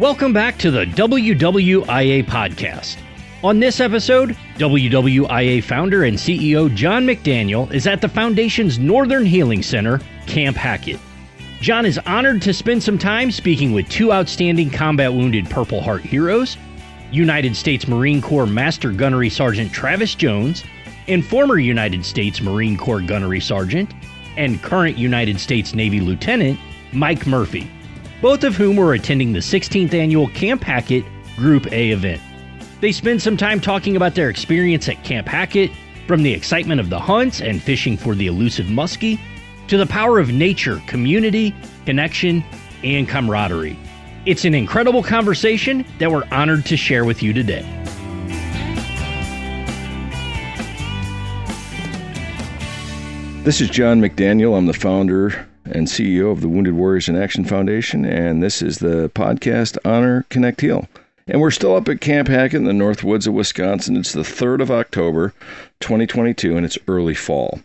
Welcome back to the WWIA podcast. On this episode, WWIA founder and CEO John McDaniel is at the Foundation's Northern Healing Center, Camp Hackett. John is honored to spend some time speaking with two outstanding combat wounded Purple Heart heroes United States Marine Corps Master Gunnery Sergeant Travis Jones and former United States Marine Corps Gunnery Sergeant and current United States Navy Lieutenant Mike Murphy both of whom were attending the 16th annual Camp Hackett Group A event. They spend some time talking about their experience at Camp Hackett, from the excitement of the hunts and fishing for the elusive muskie, to the power of nature, community, connection, and camaraderie. It's an incredible conversation that we're honored to share with you today. This is John McDaniel. I'm the founder and CEO of the Wounded Warriors in Action Foundation, and this is the podcast Honor Connect Heal. And we're still up at Camp Hackett in the North Woods of Wisconsin. It's the 3rd of October, 2022, and it's early fall.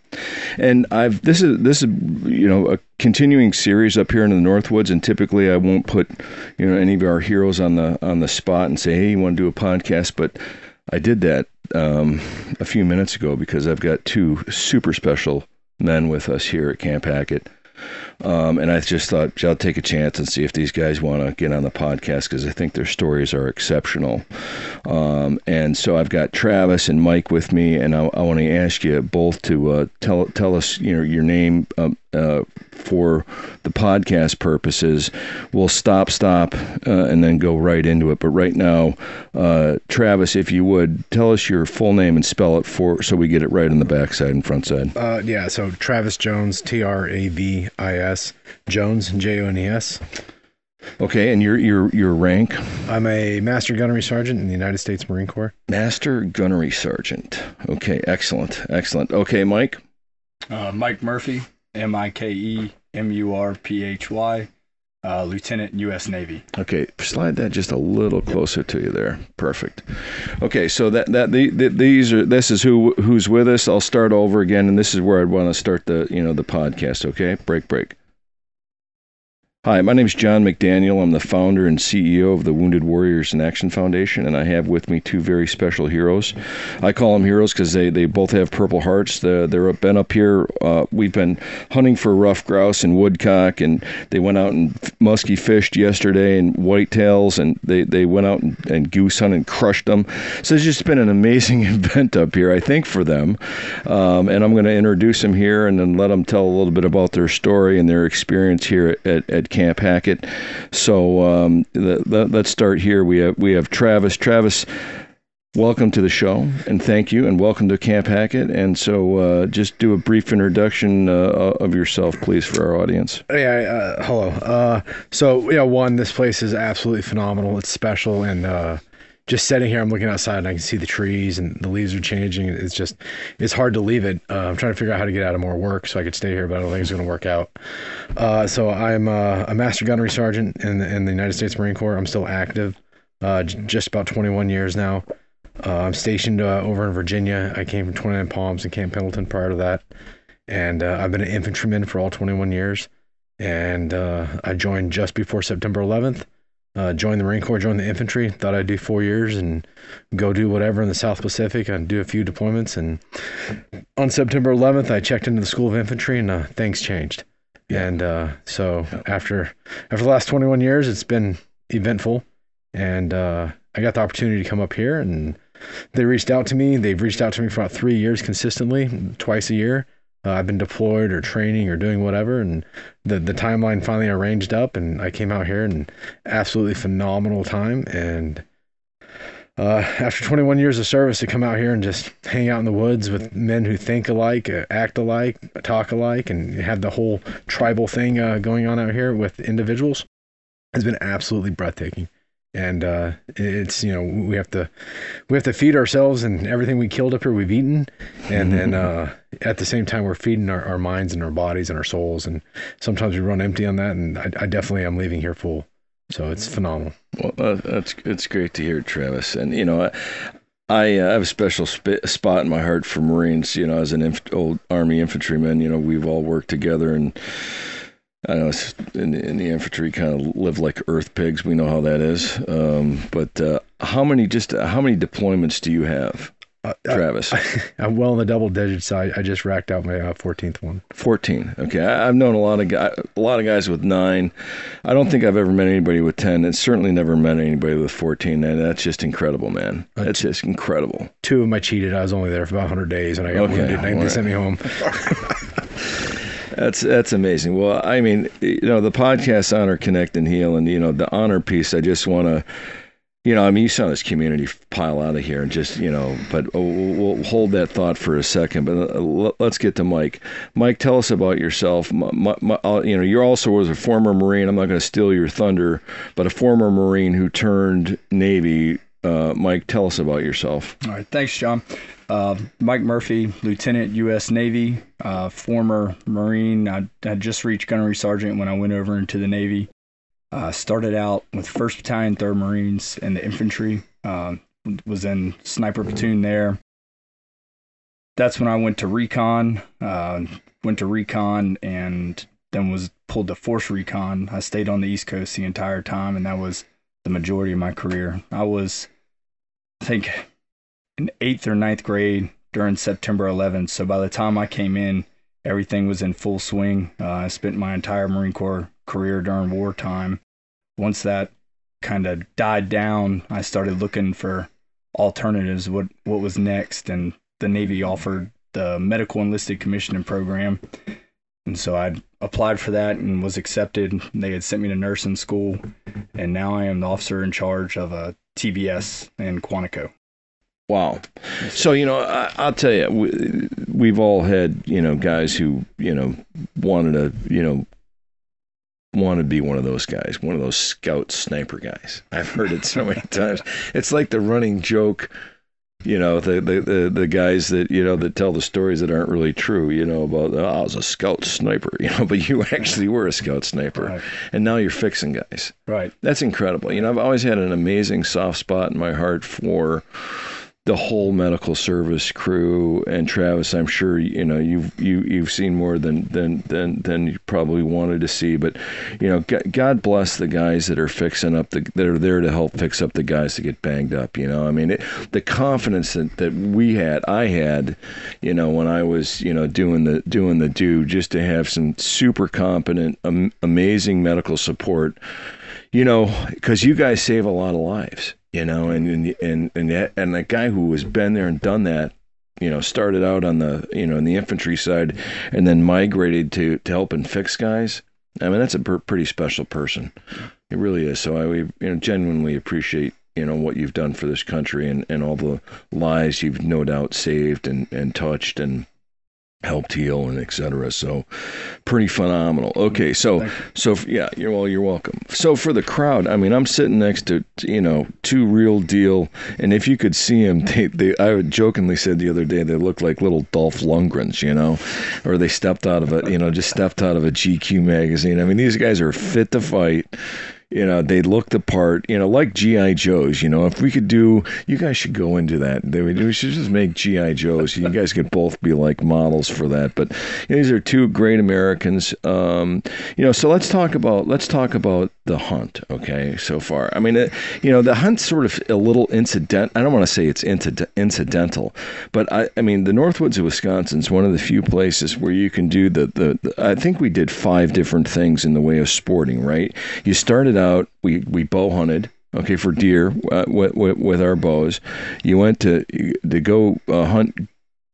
And I've this is this is you know a continuing series up here in the North Woods, and typically I won't put you know any of our heroes on the on the spot and say, hey, you want to do a podcast, but I did that um, a few minutes ago because I've got two super special men with us here at Camp Hackett. Um, and I just thought I'll take a chance and see if these guys want to get on the podcast because I think their stories are exceptional. Um, and so I've got Travis and Mike with me, and I, I want to ask you both to uh, tell tell us you know your name um, uh, for the podcast purposes. We'll stop, stop, uh, and then go right into it. But right now, uh, Travis, if you would tell us your full name and spell it for so we get it right on the backside and front side. Uh, yeah, so Travis Jones, T R A V I S, Jones, J O N E S. Okay, and your your your rank? I'm a Master Gunnery Sergeant in the United States Marine Corps. Master Gunnery Sergeant. Okay, excellent, excellent. Okay, Mike. Uh, Mike Murphy, M I K E M U R P H Y, uh, Lieutenant U.S. Navy. Okay, slide that just a little closer to you there. Perfect. Okay, so that that the, the, these are this is who who's with us. I'll start over again, and this is where I'd want to start the you know the podcast. Okay, break break. Hi, my name is John McDaniel. I'm the founder and CEO of the Wounded Warriors in Action Foundation, and I have with me two very special heroes. I call them heroes because they, they both have Purple Hearts. They're, they're up, been up here. Uh, we've been hunting for rough grouse and woodcock, and they went out and musky fished yesterday and whitetails, and they, they went out and, and goose hunted and crushed them. So it's just been an amazing event up here, I think, for them. Um, and I'm going to introduce them here and then let them tell a little bit about their story and their experience here at, at Camp Hackett. So um, let's start here. We have we have Travis. Travis, welcome to the show, and thank you, and welcome to Camp Hackett. And so, uh, just do a brief introduction uh, of yourself, please, for our audience. Yeah, uh, hello. Uh, so, yeah, one, this place is absolutely phenomenal. It's special, and uh, just sitting here, I'm looking outside and I can see the trees and the leaves are changing. It's just, it's hard to leave it. Uh, I'm trying to figure out how to get out of more work so I could stay here, but I don't think it's going to work out. Uh, so I'm uh, a master gunnery sergeant in the, in the United States Marine Corps. I'm still active, uh, j- just about 21 years now. Uh, I'm stationed uh, over in Virginia. I came from 29 Palms and Camp Pendleton prior to that. And I've been an infantryman for all 21 years. And I joined just before September 11th uh, joined the Marine Corps, joined the infantry. Thought I'd do four years and go do whatever in the South Pacific and do a few deployments. And on September 11th, I checked into the School of Infantry, and uh, things changed. Yeah. And uh, so after after the last 21 years, it's been eventful, and uh, I got the opportunity to come up here, and they reached out to me. They've reached out to me for about three years consistently, twice a year. Uh, I've been deployed or training or doing whatever, and the the timeline finally arranged up, and I came out here and absolutely phenomenal time. And uh, after 21 years of service, to come out here and just hang out in the woods with men who think alike, uh, act alike, talk alike, and have the whole tribal thing uh, going on out here with individuals has been absolutely breathtaking and uh, it's you know we have to we have to feed ourselves and everything we killed up here we've eaten. And then uh, at the same time we're feeding our, our minds and our bodies and our souls. And sometimes we run empty on that. And I, I definitely am leaving here full. So it's phenomenal. Well uh, that's it's great to hear Travis. And you know I, I uh, have a special sp- spot in my heart for Marines. You know, as an inf- old Army infantryman, you know, we've all worked together and I know it's in, the- in the infantry, kind of live like earth pigs. We know how that is. Um, but uh, how many just uh, how many deployments do you have, Uh, Travis? I'm well in the double digits. I, I just racked out my uh, 14th one. Fourteen. Okay, I, I've known a lot of guy, a lot of guys with nine. I don't think I've ever met anybody with ten, and certainly never met anybody with fourteen. And that's just incredible, man. That's just incredible. Two of them I cheated. I was only there for about 100 days, and I got Okay, wounded, and all they sent me home. That's that's amazing. Well, I mean, you know, the podcast honor, connect, and heal, and you know, the honor piece. I just want to, you know, I mean, you saw this community pile out of here, and just you know, but we'll, we'll hold that thought for a second. But uh, let- let's get to Mike. Mike, tell us about yourself. My, my, uh, you know, you're also was a former Marine. I'm not going to steal your thunder, but a former Marine who turned Navy. Uh, Mike, tell us about yourself. All right, thanks, John. Uh, Mike Murphy, Lieutenant, U.S. Navy, uh, former Marine. I just reached gunnery sergeant when I went over into the Navy. Uh, started out with 1st Battalion, 3rd Marines, and the infantry. Uh, was in sniper platoon there. That's when I went to recon. Uh, went to recon and then was pulled to force recon. I stayed on the East Coast the entire time, and that was the majority of my career. I was, I think, in eighth or ninth grade during September 11th. So by the time I came in, everything was in full swing. Uh, I spent my entire Marine Corps career during wartime. Once that kind of died down, I started looking for alternatives. What what was next? And the Navy offered the medical enlisted commissioning program, and so I applied for that and was accepted. They had sent me to nursing school, and now I am the officer in charge of a TBS in Quantico. Wow. So you know, I, I'll tell you, we, we've all had you know guys who you know wanted to you know want to be one of those guys, one of those scout sniper guys. I've heard it so many times. It's like the running joke. You know the, the the the guys that you know that tell the stories that aren't really true. You know about oh, I was a scout sniper. You know, but you actually were a scout sniper, Right. and now you're fixing guys. Right. That's incredible. You know, I've always had an amazing soft spot in my heart for the whole medical service crew and Travis. I'm sure you know you've you you've seen more than than than than you probably wanted to see. But you know, God bless the guys that are fixing up the that are there to help fix up the guys that get banged up. You know, I mean, it, the confidence that that we had, I had, you know, when I was you know doing the doing the do, just to have some super competent, am, amazing medical support you know, because you guys save a lot of lives, you know, and and and that, and the guy who has been there and done that, you know, started out on the you know in the infantry side, and then migrated to to help and fix guys. I mean, that's a per- pretty special person. It really is. So I we, you know genuinely appreciate you know what you've done for this country and and all the lives you've no doubt saved and and touched and helped heal and etc. So pretty phenomenal. Okay, so so yeah, you're well, you're welcome. So for the crowd, I mean, I'm sitting next to you know two real deal, and if you could see them, they, they I jokingly said the other day they look like little Dolph Lundgrens, you know, or they stepped out of a you know just stepped out of a GQ magazine. I mean, these guys are fit to fight. You know, they look the part. You know, like GI Joes. You know, if we could do, you guys should go into that. We should just make GI Joes. You guys could both be like models for that. But you know, these are two great Americans. Um, you know, so let's talk about let's talk about the hunt. Okay, so far, I mean, it, you know, the hunt's sort of a little incident. I don't want to say it's incident, incidental, but I, I mean, the Northwoods of Wisconsin is one of the few places where you can do the, the the. I think we did five different things in the way of sporting. Right? You started out. We we bow hunted. Okay, for deer uh, with, with with our bows. You went to to go uh, hunt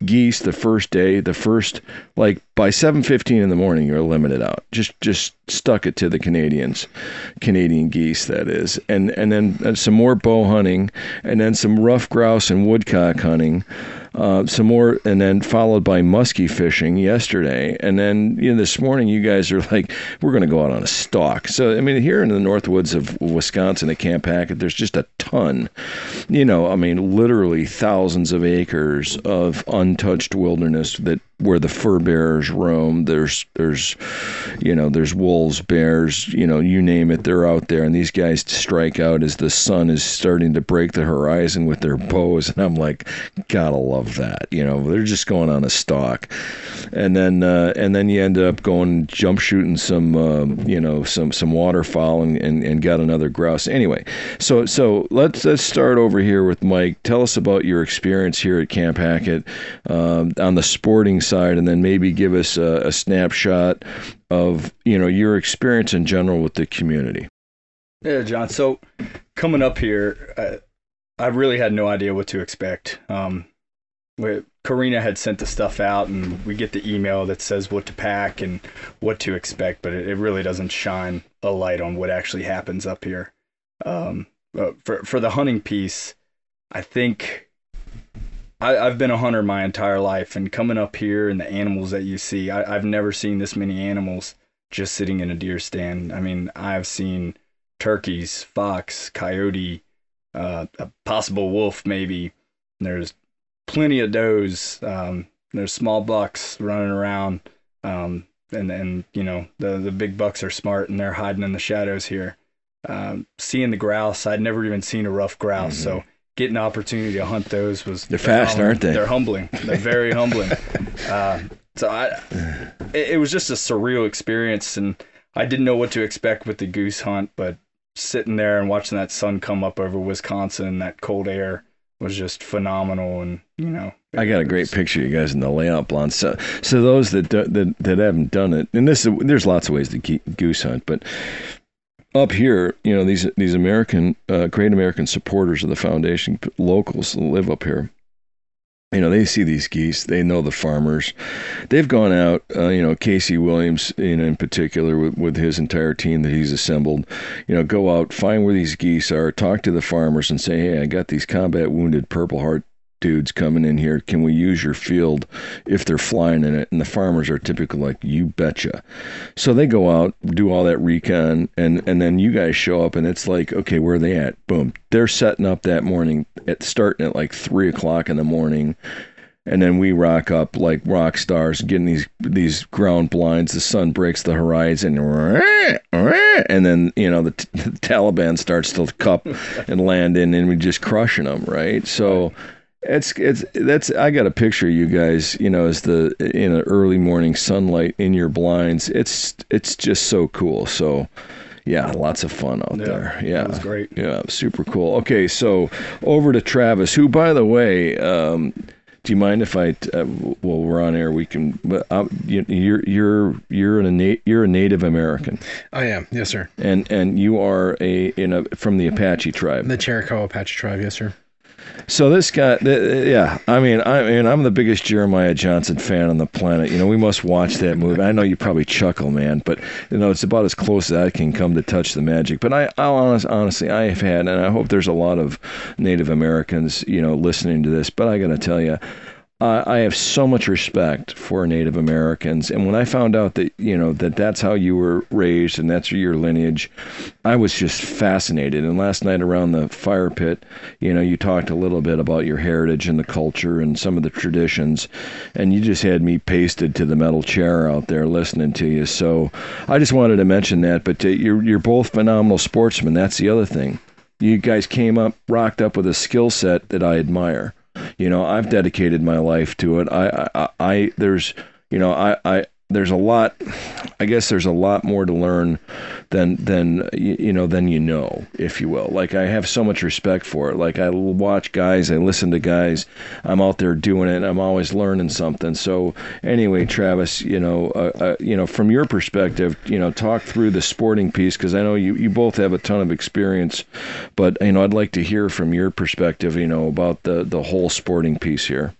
geese the first day the first like by 7:15 in the morning you're limited out. Just just stuck it to the Canadians Canadian geese that is. And and then uh, some more bow hunting and then some rough grouse and woodcock hunting uh, some more and then followed by muskie fishing yesterday. And then you know this morning you guys are like we're going to go out on a stalk. So i mean here in the north woods of wisconsin at camp hackett there's just a ton you know i mean literally thousands of acres of untouched wilderness that where the fur bearers roam. There's there's you know there's wolves, bears, you know you name it. They're out there, and these guys strike out as the sun is starting to break the horizon with their bows, and I'm like, gotta love that. You know, they're just going on a stalk, and then uh, and then you end up going jump shooting some um, you know some some waterfowl and, and, and got another grouse. Anyway, so so let's let's start over here with Mike. Tell us about your experience here at Camp Hackett um, on the sporting and then maybe give us a, a snapshot of you know your experience in general with the community. Yeah, John. So coming up here, I, I really had no idea what to expect. Um, we, Karina had sent the stuff out, and we get the email that says what to pack and what to expect, but it, it really doesn't shine a light on what actually happens up here. Um, for for the hunting piece, I think I, have been a hunter my entire life, and coming up here and the animals that you see, I, I've never seen this many animals just sitting in a deer stand. I mean, I've seen turkeys, fox, coyote, uh, a possible wolf, maybe. There's plenty of does. Um, there's small bucks running around, um, and and you know the the big bucks are smart and they're hiding in the shadows here. Um, seeing the grouse, I'd never even seen a ruffed grouse, mm-hmm. so getting the opportunity to hunt those was they're fast, humbling. aren't they? They're humbling. They're very humbling. Uh, so I, it, it was just a surreal experience, and I didn't know what to expect with the goose hunt, but sitting there and watching that sun come up over Wisconsin, and that cold air was just phenomenal. And you know, I got a great was, picture of you guys in the layout blind. So, so those that that that haven't done it, and this is there's lots of ways to keep goose hunt, but up here, you know, these these American, uh, great American supporters of the foundation, locals live up here you know they see these geese they know the farmers. They've gone out uh, you know casey williams know, in particular with, with his entire team that he's assembled you know go out find where these geese are talk to the farmers and say hey i got these combat wounded purple heart dudes coming in here. Can we use your field if they're flying in it? And the farmers are typically like, you betcha. So they go out, do all that recon, and, and then you guys show up, and it's like, okay, where are they at? Boom. They're setting up that morning, at starting at like three o'clock in the morning. And then we rock up like rock stars, getting these these ground blinds. The sun breaks the horizon, and then you know the, the Taliban starts to cup and land in, and we just crushing them, right? So it's it's that's I got a picture of you guys, you know, as the in an early morning sunlight in your blinds. It's it's just so cool. So yeah, lots of fun out yeah, there. Yeah, was great. Yeah, super cool. Okay, so over to Travis, who, by the way, um, do you mind if I? Uh, well, we're on air. We can. But you, you're you're you're a na- you're a Native American. I am. Yes, sir. And and you are a in a from the Apache tribe. The Chiricahua Apache tribe. Yes, sir. So this guy, yeah, I mean, I mean, I'm the biggest Jeremiah Johnson fan on the planet. You know, we must watch that movie. I know you probably chuckle, man, but you know, it's about as close as I can come to touch the magic. But I, I'll honest, honestly, I have had, and I hope there's a lot of Native Americans, you know, listening to this. But I got to tell you, I have so much respect for Native Americans, and when I found out that you know that that's how you were raised and that's your lineage, I was just fascinated. And last night around the fire pit, you know, you talked a little bit about your heritage and the culture and some of the traditions, and you just had me pasted to the metal chair out there listening to you. So I just wanted to mention that. But uh, you're you're both phenomenal sportsmen. That's the other thing. You guys came up rocked up with a skill set that I admire you know, I've dedicated my life to it. I, I, I there's, you know, I, I, there's a lot i guess there's a lot more to learn than than you know than you know if you will. Like i have so much respect for it. Like i watch guys i listen to guys i'm out there doing it i'm always learning something. So anyway travis you know uh, uh, you know from your perspective you know talk through the sporting piece because i know you you both have a ton of experience but you know i'd like to hear from your perspective you know about the the whole sporting piece here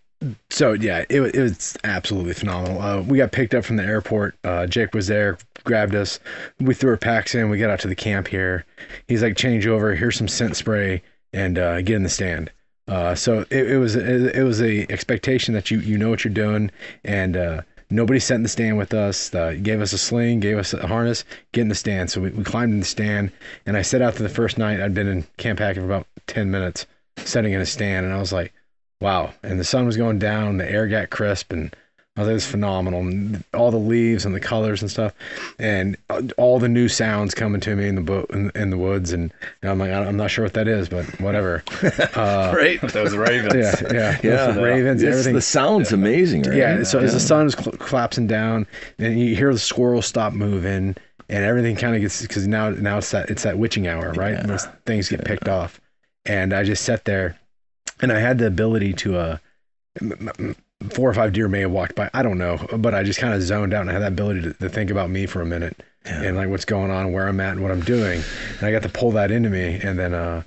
so yeah, it, it was absolutely phenomenal. Uh, we got picked up from the airport. Uh, Jake was there, grabbed us. We threw our packs in. We got out to the camp here. He's like, change over. Here's some scent spray and uh, get in the stand. Uh, so it, it was it, was a expectation that you you know what you're doing and uh, nobody sat in the stand with us. Uh, gave us a sling, gave us a harness, get in the stand. So we, we climbed in the stand, and I set out to the first night. I'd been in Camp Hackett for about ten minutes, setting in a stand, and I was like, wow. And the sun was going down, the air got crisp, and I was like, it's phenomenal. And all the leaves and the colors and stuff, and all the new sounds coming to me in the bo- in, in the woods. And, and I'm like, I'm not sure what that is, but whatever. Uh, right. Those ravens. yeah, yeah, Yeah. the ravens, everything. The sound's amazing, right? Yeah, so as the Yeah. sun is cl- collapsing down, and you hear the squirrels stop moving, and everything kind of gets because now now it's that it's that witching hour, right? Yeah. Most things get picked off, and I just sat there, and I had the ability to uh, four or five deer may have walked by, I don't know, but I just kind of zoned out and had that ability to, to think about me for a minute Yeah. and like what's going on, where I'm at, and what I'm doing, and I got to pull that into me, and then uh.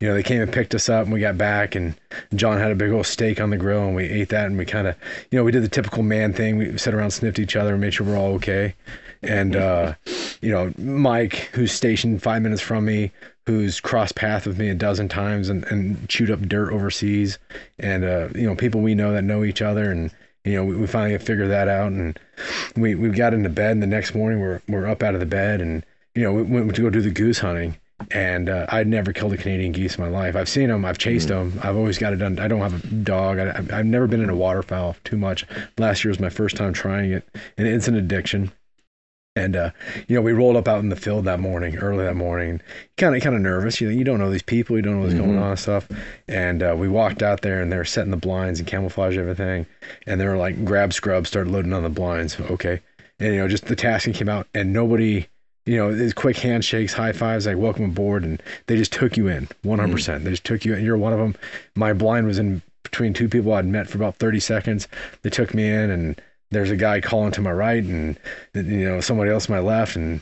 You know, they came and picked us up, and we got back, and John had a big old steak on the grill, and we ate that, and we kind of, you know, we did the typical man thing. We sat around, sniffed each other, and made sure we're all okay. And uh, you know, Mike, who's stationed five minutes from me, who's crossed path with me a dozen times and, and chewed up dirt overseas, and uh, you know, people we know that know each other, and you know, we, we finally figured that out, and we we got into bed, and the next morning we're we're up out of the bed, and you know, we went to go do the goose hunting. And uh, I'd never killed a Canadian geese in my life. I've seen them. I've chased them. I've always got it done. I don't have a dog. I, I've never been in a waterfowl too much. Last year was my first time trying it, and it's an addiction. And uh, you know, we rolled up out in the field that morning, early that morning, kind of kind of nervous. You know, you don't know these people, you don't know what's going Mhm. on and stuff. And uh, we walked out there, and they were setting the blinds and camouflage everything. And they were like, grab scrubs, start loading on the blinds. Okay, and you know, just the tasking came out, and nobody. You know, these quick handshakes, high fives, like welcome aboard, and they just took you in 100%. percent They just took you in. You're one of them. My blind was in between two people I'd met for about 30 seconds. They took me in, and there's a guy calling to my right, and you know somebody else to my left, and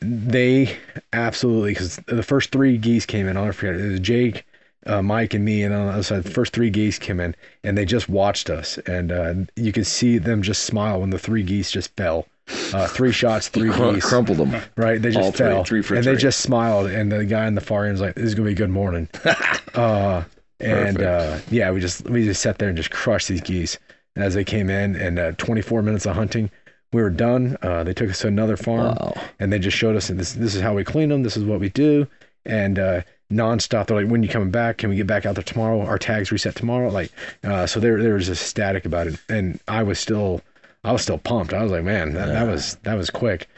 they absolutely because the first three geese came in. I'll never forget it. It was Jake, uh, Mike, and me, and on the other side, the first three geese came in, and they just watched us, and uh, you could see them just smile when the three geese just fell. Uh, three shots, three geese. crumpled them. Right, they just All fell, three for and three. they just smiled, and the guy in the far end was like, "This is gonna be a good morning." uh, and uh, yeah, we just we just sat there and just crushed these geese as they came in, and uh, 24 minutes of hunting, we were done. Uh, they took us to another farm, Wow. and they just showed us this this is how we clean them, this is what we do, and uh, nonstop. They're like, "When you coming back? Can we get back out there tomorrow? Our tags reset tomorrow." Like, uh, so they were, they were just ecstatic about it, and I was still. I was still pumped. I was like, man, that, that was that was quick.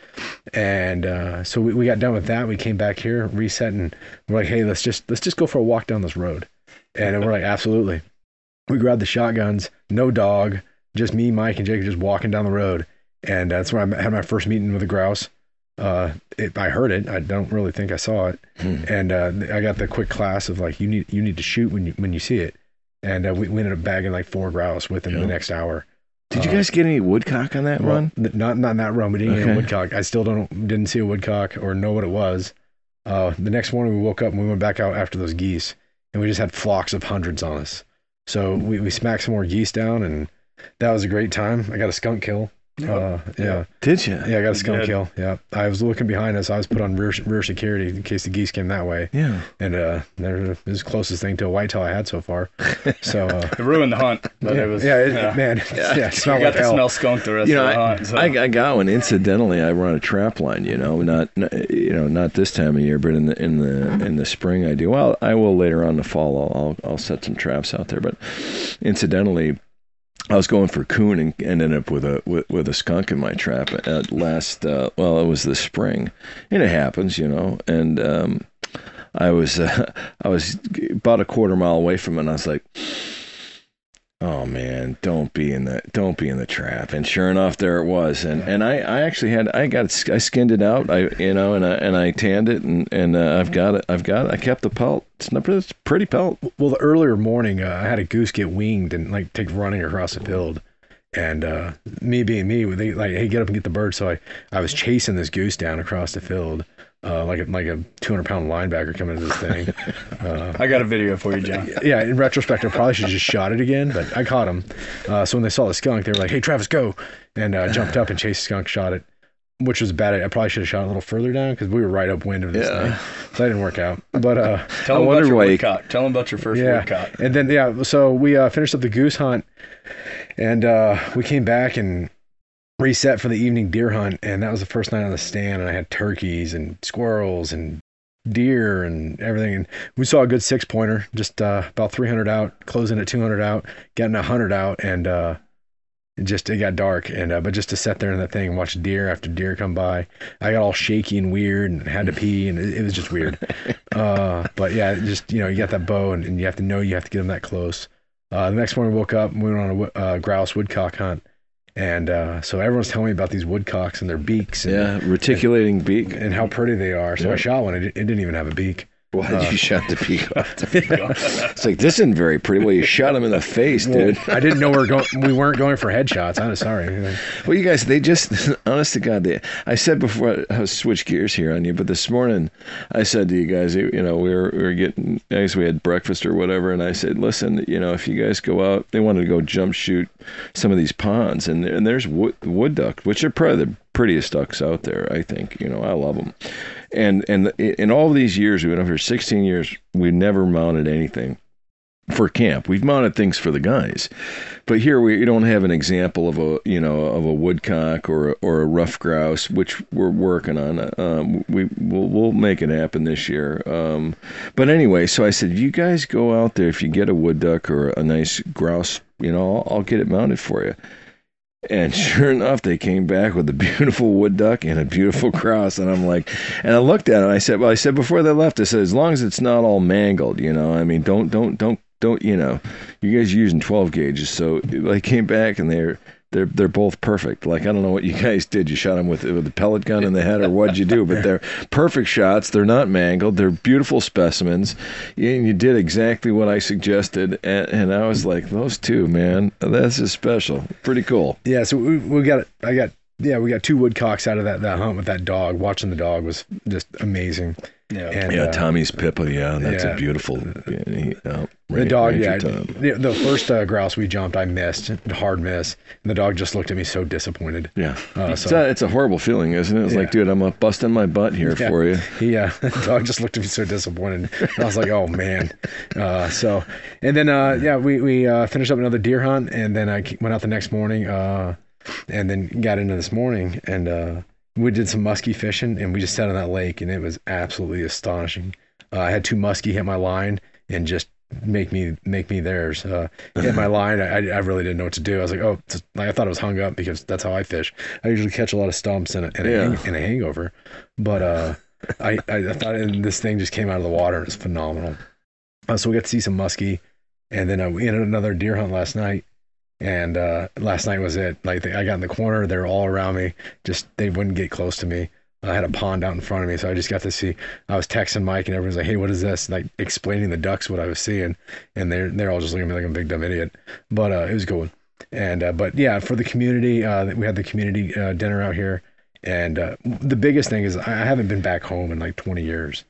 And uh, so we, we got done with that. We came back here, reset, and we're like, hey, let's just let's just go for a walk down this road. And we're like, absolutely. We grabbed the shotguns, no dog, just me, Mike, and Jake just walking down the road. And that's where I had my first meeting with a grouse. Uh, it, I heard it. I don't really think I saw it. Hmm. And uh, I got the quick class of like, you need you need to shoot when you when you see it. And uh, we, we ended up bagging like four grouse within Yeah. the next hour. Did you Uh, guys get any woodcock on that well, run? th- not not in that run. We didn't get a woodcock. I still don't didn't see a woodcock or know what it was. Uh, the next morning we woke up and we went back out after those geese, and we just had flocks of hundreds on us. So we, we smacked some more geese down, and that was a great time. I got a skunk kill. Uh, yeah, Did you? yeah, I got a skunk kill. Yeah, I was looking behind us. I was put on rear rear security in case the geese came that way, Yeah. and uh, there it was the closest thing to a whitetail I had so far. So uh, It ruined the hunt, but yeah, it was yeah, it, yeah. man, yeah, it You smelled got like to hell. smell skunk the rest You know, of the I, hunt. So. I, I got one. Incidentally, I run a trap line. You know, not, not you know not this time of year, but in the in the in the spring I do. Well, I will later on in the fall. I'll I'll, I'll set some traps out there. But incidentally, I was going for coon and ended up with a with, with a skunk in my trap at last. Uh, well, it was this spring, and it happens, you know. And um, I was uh, I was about a quarter mile away from it. and I was like. Oh man, don't be in the don't be in the trap. And sure enough, there it was. And and I, I actually had I got I skinned it out. I you know and I and I tanned it and and uh, I've got it. I've got it. I kept the pelt. It's not it's pretty pelt. Well, the earlier morning, uh, I had a goose get winged and like take running across the field, and uh, me being me, they like, hey, get up and get the bird. So I, I was chasing this goose down across the field, uh, like a, like a 200 pound linebacker coming into this thing. uh, I got a video for you, John. yeah, in retrospect, I probably should have just shot it again, but I caught him. Uh, so when they saw the skunk, they were like, "Hey, Travis, go!" and uh, jumped up and chased the skunk, shot it, which was bad. I probably should have shot it a little further down because we were right upwind of this Yeah. thing, so that didn't work out. But uh, Tell them about your woodcock. Tell them about your first yeah. woodcock. And then yeah, so we uh, finished up the goose hunt, and uh, we came back and reset for the evening deer hunt, and that was the first night on the stand, and I had turkeys and squirrels and deer and everything, and we saw a good six pointer, just uh, about 300 out, closing at 200 out, getting 100 out, and uh, it just it got dark and uh, but just to sit there in that thing and watch deer after deer come by i got all shaky and weird and had to pee and it, it was just weird. Uh, but yeah just you know you got that bow and, and, you have to know you have to get them that close. Uh, the next morning we woke up and we went on a uh, grouse woodcock hunt and uh, so everyone's telling me about these woodcocks and their beaks and, yeah reticulating beak. and how pretty they are. So Yeah. i shot one. It, it didn't even have a beak why did Uh, you shot the peacock it's like this isn't very pretty well you shot him in the face Well, dude i didn't know we were going we weren't going for headshots i'm sorry Well, you guys, they just, honest to God, they, I said before, I switch gears here on you, but this morning I said to you guys, you know, we were, we were getting, I guess we had breakfast or whatever, and I said, listen, you know, if you guys go out, they wanted to go jump shoot some of these ponds, and, and there's wood, wood duck, which are probably the prettiest ducks out there, I think. You know, I love them. And, and in all these years, we've been up here 16 years, we've never mounted anything for camp. We've mounted things for the guys, but here we don't have an example of a you know of a woodcock or a, or a rough grouse, which we're working on. Um, we we'll, we'll make it happen this year. Um, but anyway, so I said, you guys go out there if you get a wood duck or a nice grouse, you know, I'll, I'll get it mounted for you. And sure enough, they came back with a beautiful wood duck and a beautiful grouse. And I'm like, and I looked at it I said, well, I said before they left, I said, as long as it's not all mangled, you know, I mean, don't, don't, don't, don't, you know, you guys are using 12 gauges. So they came back and they're, they're, they're both perfect. Like, I don't know what you guys did. You shot them with, with a pellet gun in the head or what'd you do, but they're perfect shots. They're not mangled. They're beautiful specimens. And you did exactly what I suggested. And, and I was like, those two, man, that's just special. Pretty cool. Yeah, so we, we got I got yeah we got two woodcocks out of that that hunt with that dog. Watching the dog was just amazing. Yeah. And, Yeah, uh, Tommy's Pippa. Yeah, that's yeah. a beautiful. He, uh, The dog, yeah. The, the first uh, grouse we jumped, I missed, hard miss, and the dog just looked at me so disappointed. Yeah, Uh, it's, so- a, it's a horrible feeling, isn't it? It's like, dude, I'm uh, busting my butt here Yeah. for you. He, uh, the dog just looked at me so disappointed. And I was like, oh man. Uh, so, and then, uh, yeah, we, we, uh, finished up another deer hunt and then I went out the next morning, uh, and then got into this morning and, uh, we did some muskie fishing and we just sat on that lake and it was absolutely astonishing. Uh, I had two muskie hit my line and just make me make me theirs. Uh, hit my line. I, I really didn't know what to do. I was like, oh, like, I thought it was hung up because that's how I fish. I usually catch a lot of stumps and a, and, a, hang, and a hangover, but uh, I, I thought and this thing just came out of the water and it's phenomenal. Uh, so we got to see some muskie, and then uh, we ended another deer hunt last night. And uh, last night was it. Like I got in the corner, they were all around me. Just they wouldn't get close to me. I had a pond out in front of me, so I just got to see. I was texting Mike, and everyone's like, "Hey, what is this?" Like explaining the ducks what I was seeing, and they're they're all just looking at me like I'm a big dumb idiot. But uh, it was good. And uh, but yeah, for the community, uh, we had the community uh, dinner out here, and uh, the biggest thing is I haven't been back home in like 20 years.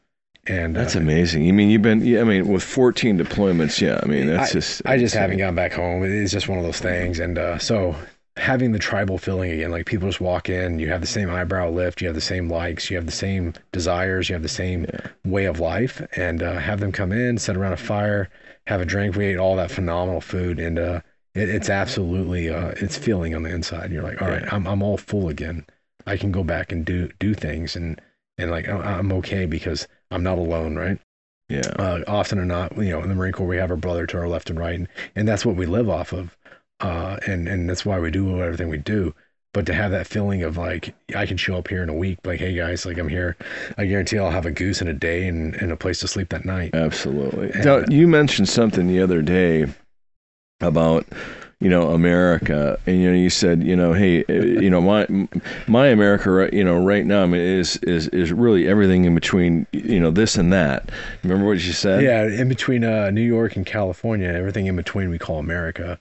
And That's uh, amazing. You mean you've been? Yeah, I mean, with 14 deployments, yeah. I mean, that's I, just. I just haven't gone back home. It's just one of those things. And uh, so having the tribal feeling again, like people just walk in, you have the same eyebrow lift, you have the same likes, you have the same desires, you have the same way of life, and uh, have them come in, sit around a fire, have a drink. We ate all that phenomenal food, and uh, it, it's absolutely uh, it's feeling on the inside. You're like, all right, Yeah. I'm I'm all full again. I can go back and do do things, and and like I'm okay because I'm not alone, right? Yeah. uh, often or not, you know, in the Marine Corps, we have our brother to our left and right, and, and that's what we live off of. Uh, and, and that's why we do everything we do. But to have that feeling of like, I can show up here in a week, like, hey guys, like I'm here. I guarantee I'll have a goose in a day and, and a place to sleep that night. Absolutely. And- Now, you mentioned something the other day about you know America, and you know you said you know hey uh, you know my my America right you know right now I mean, is is is really everything in between you know this and that. Remember what you said? Yeah, in between uh, New York and California, everything in between we call America.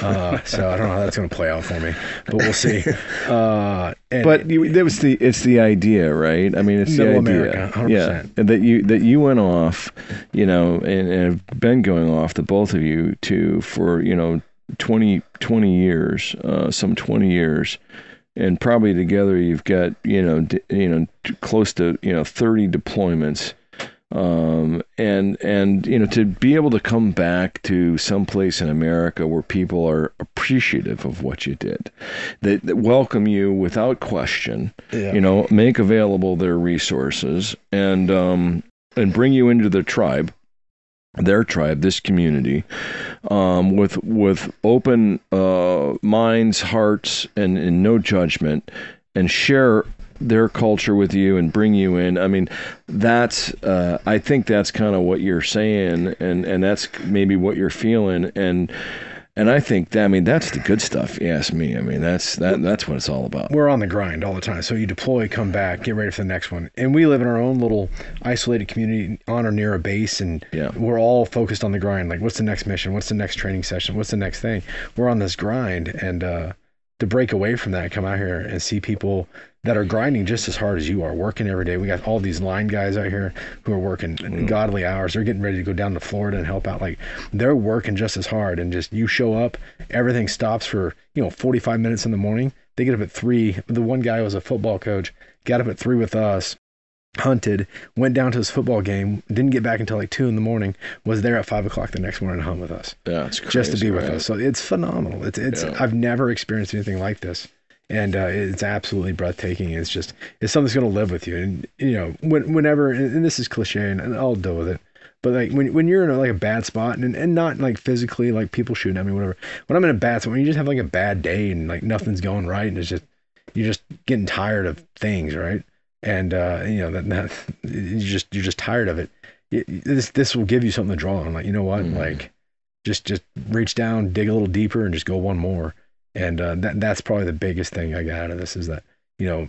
Uh, so I don't know how that's going to play out for me, but we'll see. Uh, and- But you, that was the it's the idea, right? I mean, it's the idea, America, 100%. yeah, and that you that you went off, you know, and, and have been going off, the both of you, to for you know 20, 20 years, uh, some twenty years, and probably together you've got you know d- you know t- close to you know thirty deployments. Um, and and you know to be able to come back to some place in America where people are appreciative of what you did, that, that welcome you without question, yeah. you know, make available their resources and um, and bring you into the tribe. Their tribe, this community, um, with with open uh, minds, hearts, and, and no judgment, and share their culture with you and bring you in. I mean, that's uh, I think that's kind of what you're saying, and and that's maybe what you're feeling, and and I think that, I mean that's the good stuff. You ask me. I mean that's that that's what it's all about. We're on the grind all the time. So you deploy, come back, get ready for the next one. And we live in our own little isolated community on or near a base, and Yeah. we're all focused on the grind. Like, what's the next mission? What's the next training session? What's the next thing? We're on this grind, and uh, to break away from that, come out here and see people that are grinding just as hard as you are, working every day. We got all these line guys out here who are working mm-hmm. godly hours. They're getting ready to go down to Florida and help out. Like they're working just as hard, and just you show up, everything stops for you know 45 minutes in the morning. They get up at three. The one guy was a football coach. Got up at three with us, hunted, went down to his football game, didn't get back until like two in the morning. Was there at five o'clock the next morning to hunt with us Yeah, it's crazy, just to be with right? us. So it's phenomenal. It's it's Yeah. I've never experienced anything like this, and uh, it's absolutely breathtaking. It's just it's something that's going to live with you, and you know when, whenever and, and this is cliche, and, and I'll deal with it. But like when when you're in a, like a bad spot and, and not like physically like people shooting at me whatever. When I'm in a bad spot, when you just have like a bad day and like nothing's going right and it's just you're just getting tired of things, right? And uh, you know that, that you just you're just tired of it. Y- This this will give you something to draw on. Like you know what, Mhm. like just just reach down, dig a little deeper, and just go one more. And uh, that that's probably the biggest thing I got out of this is that you know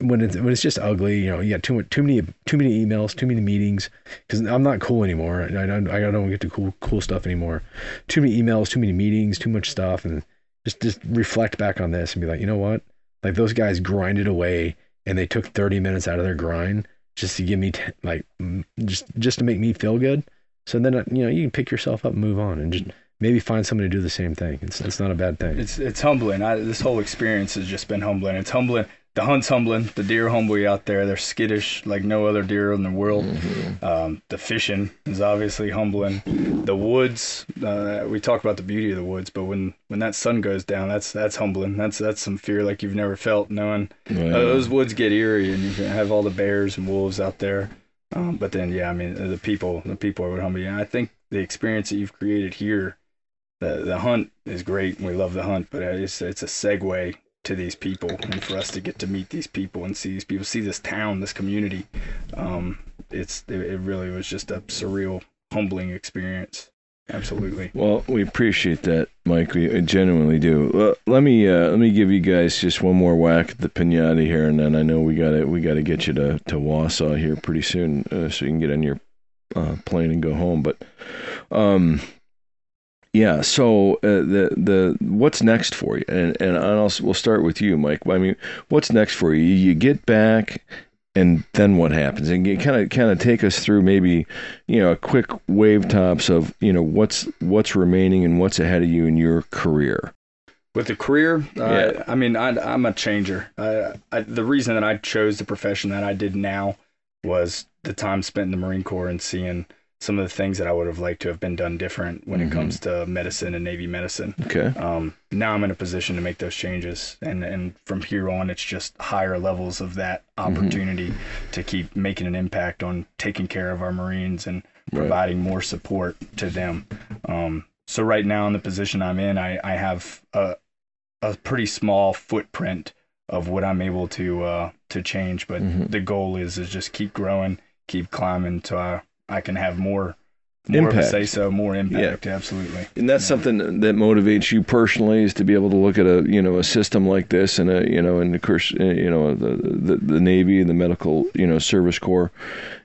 when it's when it's just ugly, you know, you got too much, too many too many emails, too many meetings. Because I'm not cool anymore. I don't I don't get to cool cool stuff anymore. Too many emails, too many meetings, too much stuff, and just just reflect back on this and be like, you know what, like those guys grinded away and they took 30 minutes out of their grind just to give me t- like just just to make me feel good. So then uh, you know you can pick yourself up and move on and just maybe find somebody to do the same thing. It's it's not a bad thing. It's it's humbling. I, this whole experience has just been humbling. It's humbling. The hunt's humbling. The deer humble you out there. They're skittish like no other deer in the world. Um, the fishing is obviously humbling. The woods. Uh, we talk about the beauty of the woods, but when when that sun goes down, that's that's humbling. That's that's some fear like you've never felt, knowing Yeah. uh, those woods get eerie and you have all the bears and wolves out there. Um, but then, yeah, I mean, the people, the people are what humble you. And I think the experience that you've created here, the the hunt is great. and We love the hunt, but it's it's a segue to these people, and for us to get to meet these people and see these people, see this town, this community, um, it's it, it really was just a surreal, humbling experience. Absolutely. Well, we appreciate that, Mike. We genuinely do. Let me uh, let me give you guys just one more whack at the pinata here, and then I know we got to we got to get you to to Wausau here pretty soon, uh, so you can get on your uh, plane and go home. But, um, yeah. So uh, the the what's next for you? And and I'll we'll start with you, Mike. I mean, what's next for you? You get back. And then what happens? And you kind of kind of take us through maybe you know, a quick wave tops of, you know, what's what's remaining and what's ahead of you in your career. With the career, uh, I mean, I, I'm a changer. I, I, the reason that I chose the profession that I did now was the time spent in the Marine Corps and seeing some of the things that I would have liked to have been done different when Mhm. it comes to medicine and Navy medicine. Okay. Um, now I'm in a position to make those changes, and and from here on, it's just higher levels of that opportunity to keep making an impact on taking care of our Marines and Right. providing more support to them. Um, so right now, in the position I'm in, I, I have a a pretty small footprint of what I'm able to uh, to change, but Mhm. the goal is is just keep growing, keep climbing, I I can have more more Impact. say so, more impact. Yeah. Absolutely. And that's something that motivates you personally is to be able to look at a you know a system like this and a you know and of course uh, you know the the, the Navy and the medical you know service corps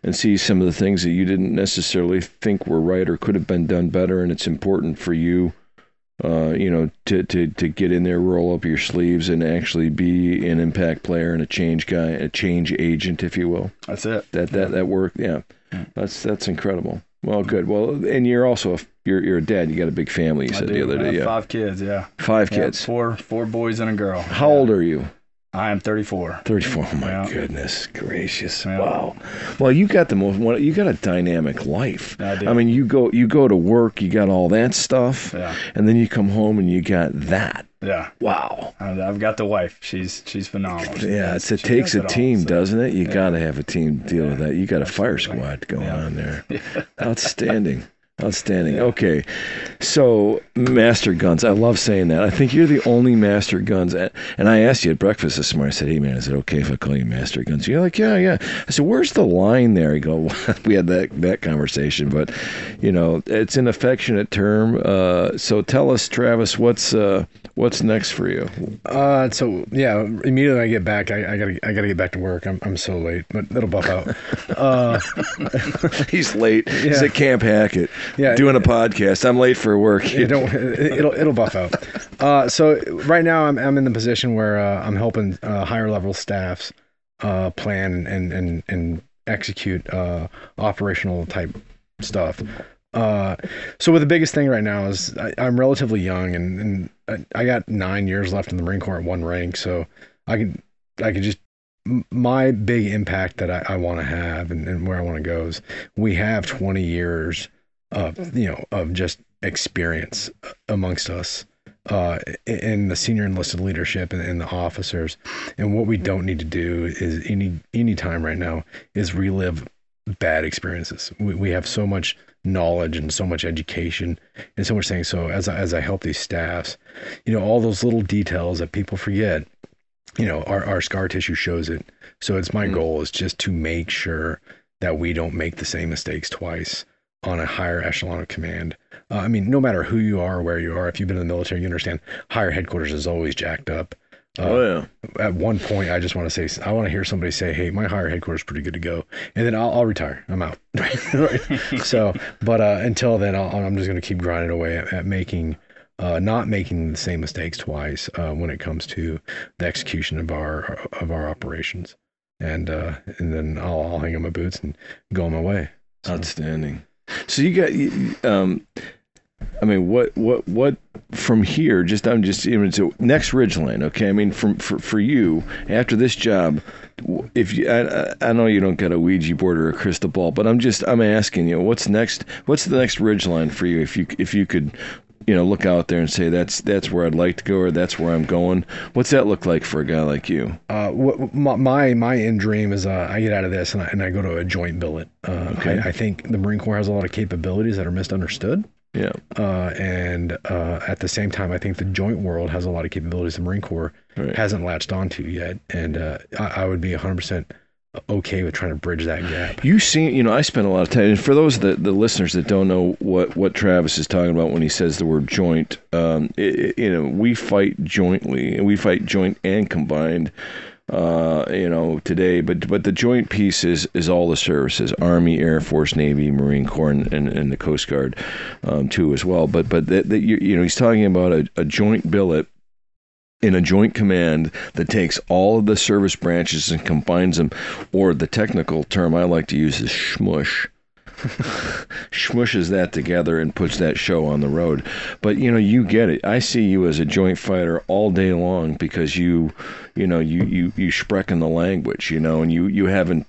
and see some of the things that you didn't necessarily think were right or could have been done better and it's important for you uh, you know to, to to get in there roll up your sleeves and actually be an impact player and a change guy a change agent if you will That's it. that that that work yeah Yeah. That's that's incredible well good well and you're also a you're, you're a dad you got a big family you I said do. the other day yeah Five kids, yeah. five Yeah, kids Four four boys and a girl. how old are you I am 34. 34 oh my Yeah. goodness gracious Yeah. wow well you got the most you got a dynamic life I do. i mean you go you go to work you got all that stuff Yeah. and then you come home and you got that Yeah, Wow. I- I've got the wife. She's she's phenomenal. Yeah, it's, it she takes a it all, team, so- doesn't it? You yeah. got to have a team to deal with that. You got a fire squad going Yeah. on there. Outstanding. Outstanding. Okay. So, Master Guns. I love saying that. I think you're the only Master Guns. At, and I asked you at breakfast this morning, I said, hey, man, is it okay if I call you Master Guns? You're like, yeah, yeah. I said, where's the line there? You go, we had that, that conversation, but, you know, it's an affectionate term. Uh, so tell us, Travis, what's uh, what's next for you? Uh, so yeah, immediately I get back, I, I gotta I gotta get back to work. I'm I'm so late, but it'll buff out. Uh, He's late. He's at Camp Hackett Yeah. doing a podcast. I'm late for work. it- it'll it'll buff out. Uh, so right now I'm I'm in the position where uh, I'm helping uh, higher level staffs uh, plan and and and execute uh, operational type stuff. Uh, so with the biggest thing right now is I, I'm relatively young and, and I, I got nine years left in the Marine Corps at one rank, so I can I could just my big impact that I, I want to have and, and where I want to go is we have 20 years of you know of just experience amongst us uh, in the senior enlisted leadership and, and the officers. And what we don't need to do is any any time right now is relive bad experiences. We, we have so much knowledge and so much education and so much things. So as I, as I help these staffs, you know, all those little details that people forget, you know, our, our scar tissue shows it. So it's my Mm. goal is just to make sure that we don't make the same mistakes twice on a higher echelon of command. Uh, I mean, no matter who you are, or where you are, if you've been in the military, you understand higher headquarters is always jacked up. Uh, oh yeah. At one point, I just want to say, I want to hear somebody say, "Hey, my higher headquarters is pretty good to go," and then I'll, I'll retire. I'm out. So, but uh, until then, I'll, I'm just going to keep grinding away at, at making, uh, not making the same mistakes twice uh, when it comes to the execution of our of our operations, and uh, and then I'll, I'll hang up my boots and go on my way. So- Outstanding. So you got, um, I mean, what, what, what from here? Just I'm just even so next Ridgeline. Okay, I mean, from for for you after this job, if you, I, I- I know you don't got a Ouija board or a crystal ball, but I'm just I'm asking you, what's next? What's the next Ridgeline for you? If you if you could. You know, look out there and say that's that's where I'd like to go, or that's where I'm going. What's that look like for a guy like you? Uh, what, my, my end dream is uh, I get out of this and I, and I go to a joint billet. Uh, Okay. I, I think the Marine Corps has a lot of capabilities that are misunderstood, Yeah, uh, and uh, at the same time, I think the joint world has a lot of capabilities the Marine Corps right. hasn't latched onto yet, and uh, I, I would be 100 percent okay with trying to bridge that gap. You see, you know, I spent a lot of time. And for those that the listeners that don't know what what Travis is talking about when he says the word joint, um, it, it- you know, we fight jointly, and we fight joint and combined. Uh, you know, today, but but the joint piece is is all the services: Army, Air Force, Navy, Marine Corps, and, and, and the Coast Guard, um, too, as well. But but that, that you, you know, he's talking about a, a joint billet in a joint command that takes all of the service branches and combines them, or the technical term I like to use is shmush. Shmushes that together and puts that show on the road. But you know, you get it. I see you as a joint fighter all day long because you, you know, you you you sprechen the language, you know, and you you haven't,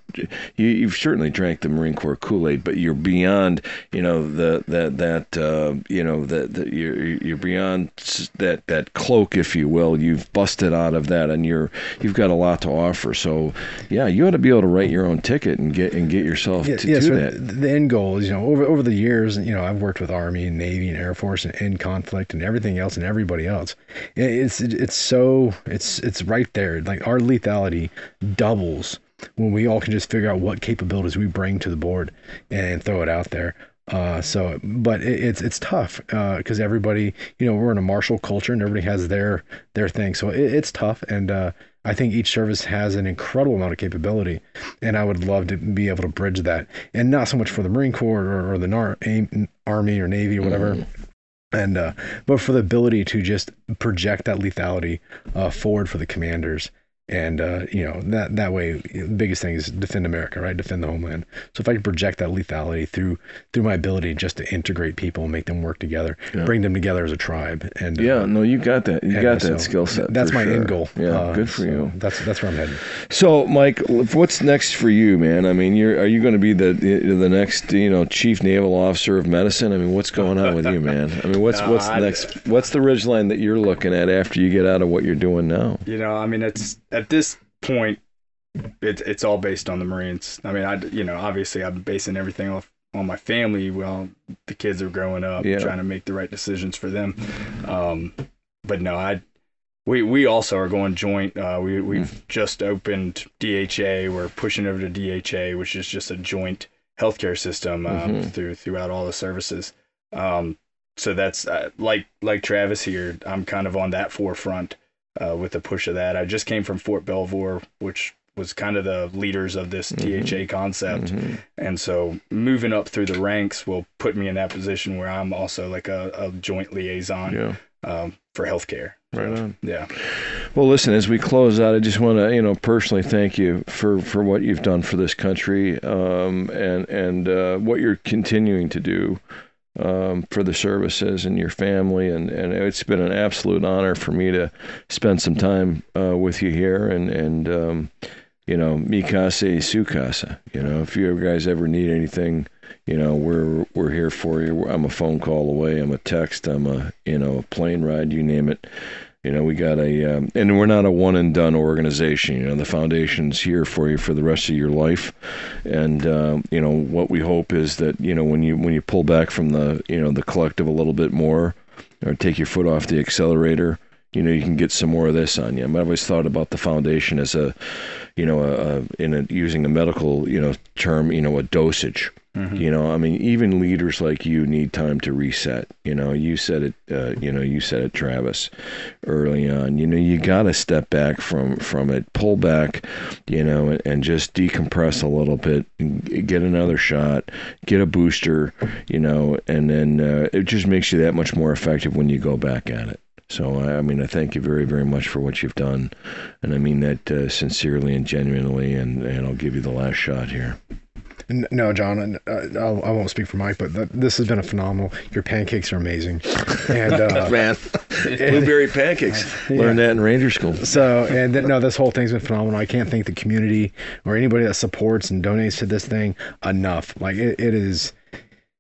you you've certainly drank the Marine Corps Kool Aid, but you're beyond, you know, the that that uh, you know that that you're you're beyond that that cloak, if you will. You've busted out of that, and you're you've got a lot to offer. So, yeah, you ought to be able to write your own ticket and get and get yourself Yeah, to yeah, do so that. The end goal is, you know, over over the years, you know, I've worked with Army and Navy and Air Force and in conflict and everything else and everybody else. It's it's so it's it's right there. Like our lethality doubles when we all can just figure out what capabilities we bring to the board and throw it out there. Uh, so, but it, it's it's tough because everybody, you know, we're in a martial culture and everybody has their their thing. So it, it's tough, and uh, I think each service has an incredible amount of capability, and I would love to be able to bridge that, and not so much for the Marine Corps or, or the Nar- Army or Navy or whatever. And uh, but for the ability to just project that lethality uh, forward for the commanders and uh, you know that that way the biggest thing is defend america right defend the homeland so if i can project that lethality through through my ability just to integrate people and make them work together Yeah. bring them together as a tribe and Yeah, uh, no, you got that. You and got so that skill set. that's my sure. end goal Yeah, Uh, good for so you. that's that's where i'm headed So, Mike, what's next for you, man? I mean, you're are you going to be the the next you know chief naval officer of medicine? I mean, what's going on with you, man? I mean, what's No, what's I- next? What's the ridgeline that you're looking at after you get out of what you're doing now? You know, I mean, it's at this point, it's it's all based on the Marines. I mean, I you know, obviously, I'm basing everything off on my family. Well, the kids are growing up, Yeah. trying to make the right decisions for them. Um, but no, I. We, we also are going joint. Uh, we we've just opened DHA. We're pushing over to DHA, which is just a joint healthcare system um, Mhm. through throughout all the services. Um, so that's uh, like like Travis here. I'm kind of on that forefront uh, with the push of that. I just came from Fort Belvoir, which was kind of the leaders of this Mhm. DHA concept, Mhm. and so moving up through the ranks will put me in that position where I'm also like a, a joint liaison Yeah, um, for healthcare. right on. Yeah, Well, listen, as we close out, I just want to, you know, personally thank you for, for what you've done for this country, um, and and uh, what you're continuing to do um, for the services and your family, and, and it's been an absolute honor for me to spend some time uh, with you here, and and um, you know, mikase sukasa. You know, if you guys ever need anything, you know, we're we're here for you. I'm a phone call away. I'm a text. I'm a you know a plane ride. You name it. You know, we got a, um, and we're not a one and done organization. You know, the foundation's here for you for the rest of your life, and um, you know what we hope is that you know when you when you pull back from the you know the collective a little bit more, or take your foot off the accelerator, you know you can get some more of this on you. I've always thought about the foundation as a, you know, a, a in a, using a medical you know term, you know, a dosage. Mhm. You know, I mean, even leaders like you need time to reset. You know, you said it. Uh, you know, you said it, Travis, early on. You know, you got to step back from from it, pull back. You know, and, and just decompress a little bit, and get another shot, get a booster. You know, and then uh, it just makes you that much more effective when you go back at it. So, I I mean, I thank you very, very much for what you've done, and I mean that uh, sincerely and genuinely. And and I'll give you the last shot here. No, John, uh, I'll, I won't speak for Mike, but th- this has been a phenomenal. Your pancakes are amazing, and uh, Man, blueberry pancakes. Learned that in Ranger School. so and th- no, this whole thing's been phenomenal. I can't thank the community or anybody that supports and donates to this thing enough. Like it, it is.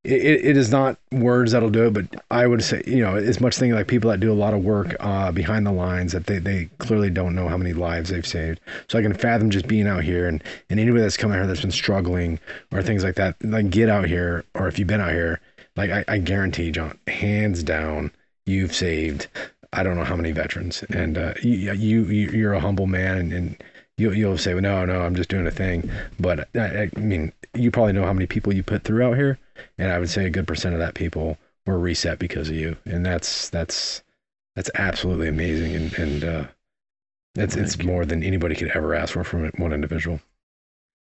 It, it is not words that'll do it, but I would say, you know, as much thing like people that do a lot of work uh, behind the lines that they, they clearly don't know how many lives they've saved. So I can fathom just being out here and, and anybody that's come out here that's been struggling or things like that, like get out here, or if you've been out here, like I, I guarantee, John, hands down, you've saved I don't know how many veterans, and uh, you, you you- you're a humble man, and, and you'll you'll say, well, no, no, I'm just doing a thing. But I, I mean, you probably know how many people you put through out here, and I would say a good percent of that people were reset because of you, and that's that's that's absolutely amazing, and and uh, it's it's more than anybody could ever ask for from one individual.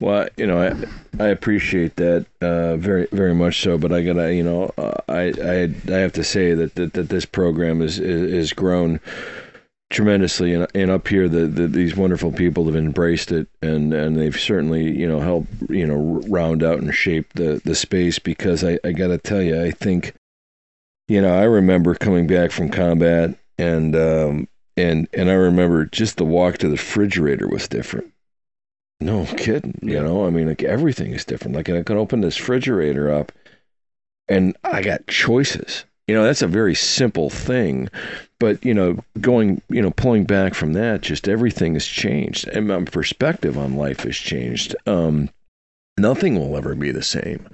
Well, you know, I I appreciate that uh, very very much so. But I gotta, you know, uh, I I I have to say that that, that this program is, is is grown tremendously, and and up here, the, the these wonderful people have embraced it, and and they've certainly you know helped you know round out and shape the the space. Because I I gotta tell you, I think, you know, I remember coming back from combat, and um and and I remember just the walk to the refrigerator was different. No kidding. You know, I mean, like everything is different. Like I can open this refrigerator up and I got choices. You know, that's a very simple thing. But, you know, going, you know, pulling back from that, just everything has changed. And my perspective on life has changed. Um, nothing will ever be the same.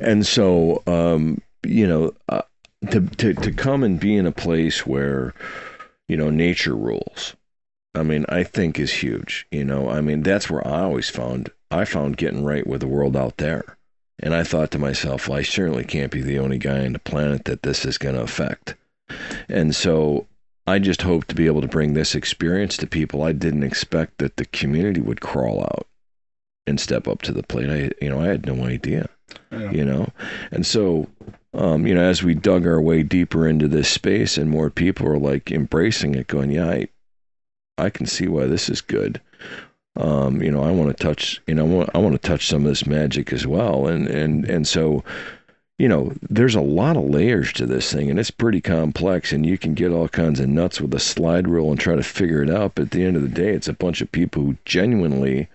And so, um, you know, uh, to, to, to come and be in a place where, you know, nature rules. I mean, I think is huge. You know, I mean, that's where I always found I found getting right with the world out there. And I thought to myself, well, I certainly can't be the only guy on the planet that this is going to affect. And so I just hope to be able to bring this experience to people. I didn't expect that the community would crawl out and step up to the plate. I, you know, I had no idea Yeah. you know and so um, you know as we dug our way deeper into this space and more people are like embracing it going yeah i I can see why this is good. Um, you know, I want to touch, you know, I want, to touch some of this magic as well, and and and so, you know, there's a lot of layers to this thing, and it's pretty complex, and you can get all kinds of nuts with a slide rule and try to figure it out. But at the end of the day, it's a bunch of people who genuinely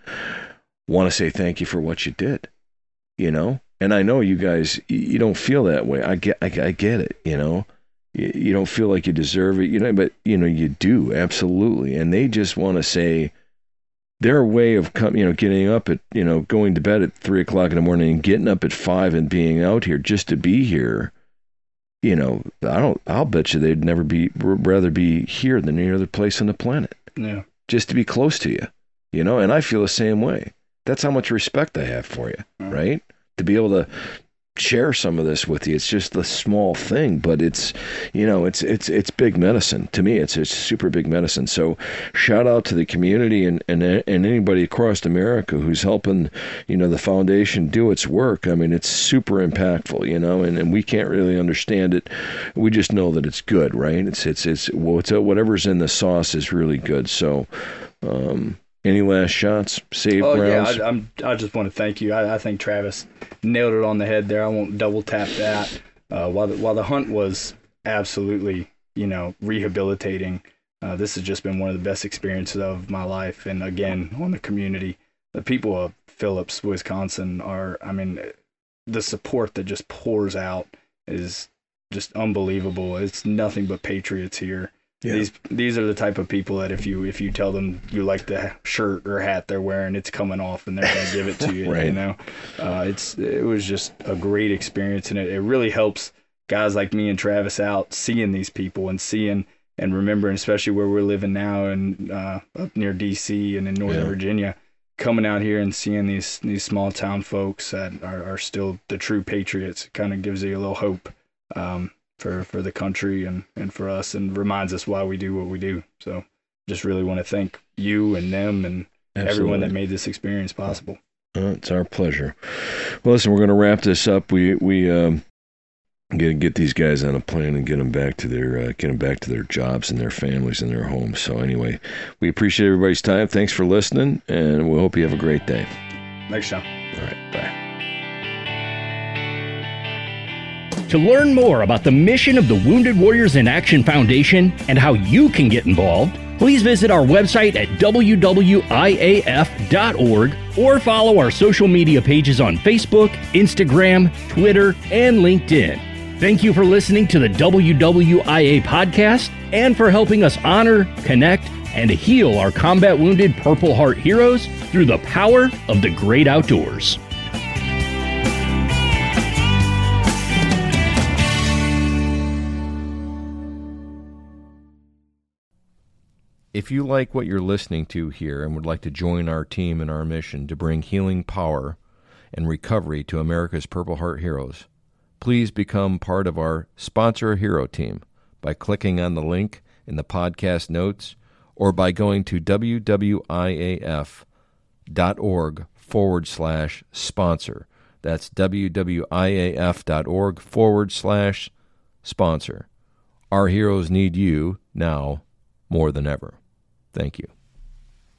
want to say thank you for what you did, you know. And I know you guys, you don't feel that way. I get, I, I get it, you know you, don't feel like you deserve it, you know, but you know you do absolutely, and they just want to say their way of come, you know, getting up at, you know, going to bed at three o'clock in the morning and getting up at five and being out here just to be here. You know, I don't. I'll bet you they'd never be rather be here than any other place on the planet. Yeah, just to be close to you. You know, and I feel the same way. That's how much respect I have for you, mm-hmm. right? To be able to share some of this with you. It's just a small thing, but it's you know it's it's it's big medicine to me. It's it's super big medicine. So shout out to the community and and and anybody across America who's helping you know the foundation do its work. I mean it's super impactful, you know, and, and we can't really understand it. We just know that it's good, right? It's it's it's whatever's in the sauce is really good. So. Um, any last shots? Save oh, rounds? yeah, I, am I just want to thank you. I, I, think Travis nailed it on the head there. I won't double tap that. Uh, while the, while the hunt was absolutely, you know, rehabilitating, uh, this has just been one of the best experiences of my life. And again, on the community, the people of Phillips, Wisconsin, are. I mean, the support that just pours out is just unbelievable. It's nothing but patriots here. Yeah. These these are the type of people that if you if you tell them you like the shirt or hat they're wearing, it's coming off and they're gonna give it to you. right. You know, uh, it's it was just a great experience and it, it really helps guys like me and Travis out seeing these people and seeing and remembering, especially where we're living now and uh, up near D.C. and in Northern yeah. Virginia, coming out here and seeing these these small town folks that are, are still the true patriots. kind of gives you a little hope. Um, for for the country and and for us and reminds us why we do what we do. So just really want to thank you and them and Absolutely. everyone that made this experience possible. Uh, it's our pleasure. Well, listen, we're going to wrap this up. We we um, get get these guys on a plane and get them back to their uh, get them back to their jobs and their families and their homes. So anyway, we appreciate everybody's time. Thanks for listening, and we hope you have a great day. Thanks, John. All right, bye. To learn more about the mission of the Wounded Warriors in Action Foundation and how you can get involved, please visit our website at wwiaf.org or follow our social media pages on Facebook, Instagram, Twitter, and LinkedIn. Thank you for listening to the WWIA podcast and for helping us honor, connect, and heal our combat wounded Purple Heart heroes through the power of the great outdoors. If you like what you're listening to here and would like to join our team in our mission to bring healing power and recovery to America's Purple Heart heroes, please become part of our Sponsor a Hero team by clicking on the link in the podcast notes or by going to wwiaf.org forward slash sponsor. That's wwiaf.org forward slash sponsor. Our heroes need you now more than ever. Thank you.